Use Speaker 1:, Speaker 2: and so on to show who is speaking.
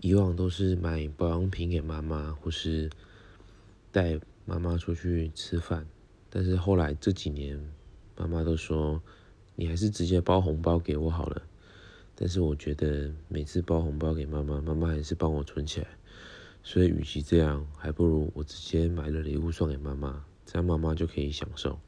Speaker 1: 以往都是买保养品给妈妈或是带妈妈出去吃饭。但是后来这几年妈妈都说你还是直接包红包给我好了。但是我觉得每次包红包给妈妈妈妈还是帮我存起来。所以与其这样还不如我直接买了礼物送给妈妈这样妈妈就可以享受。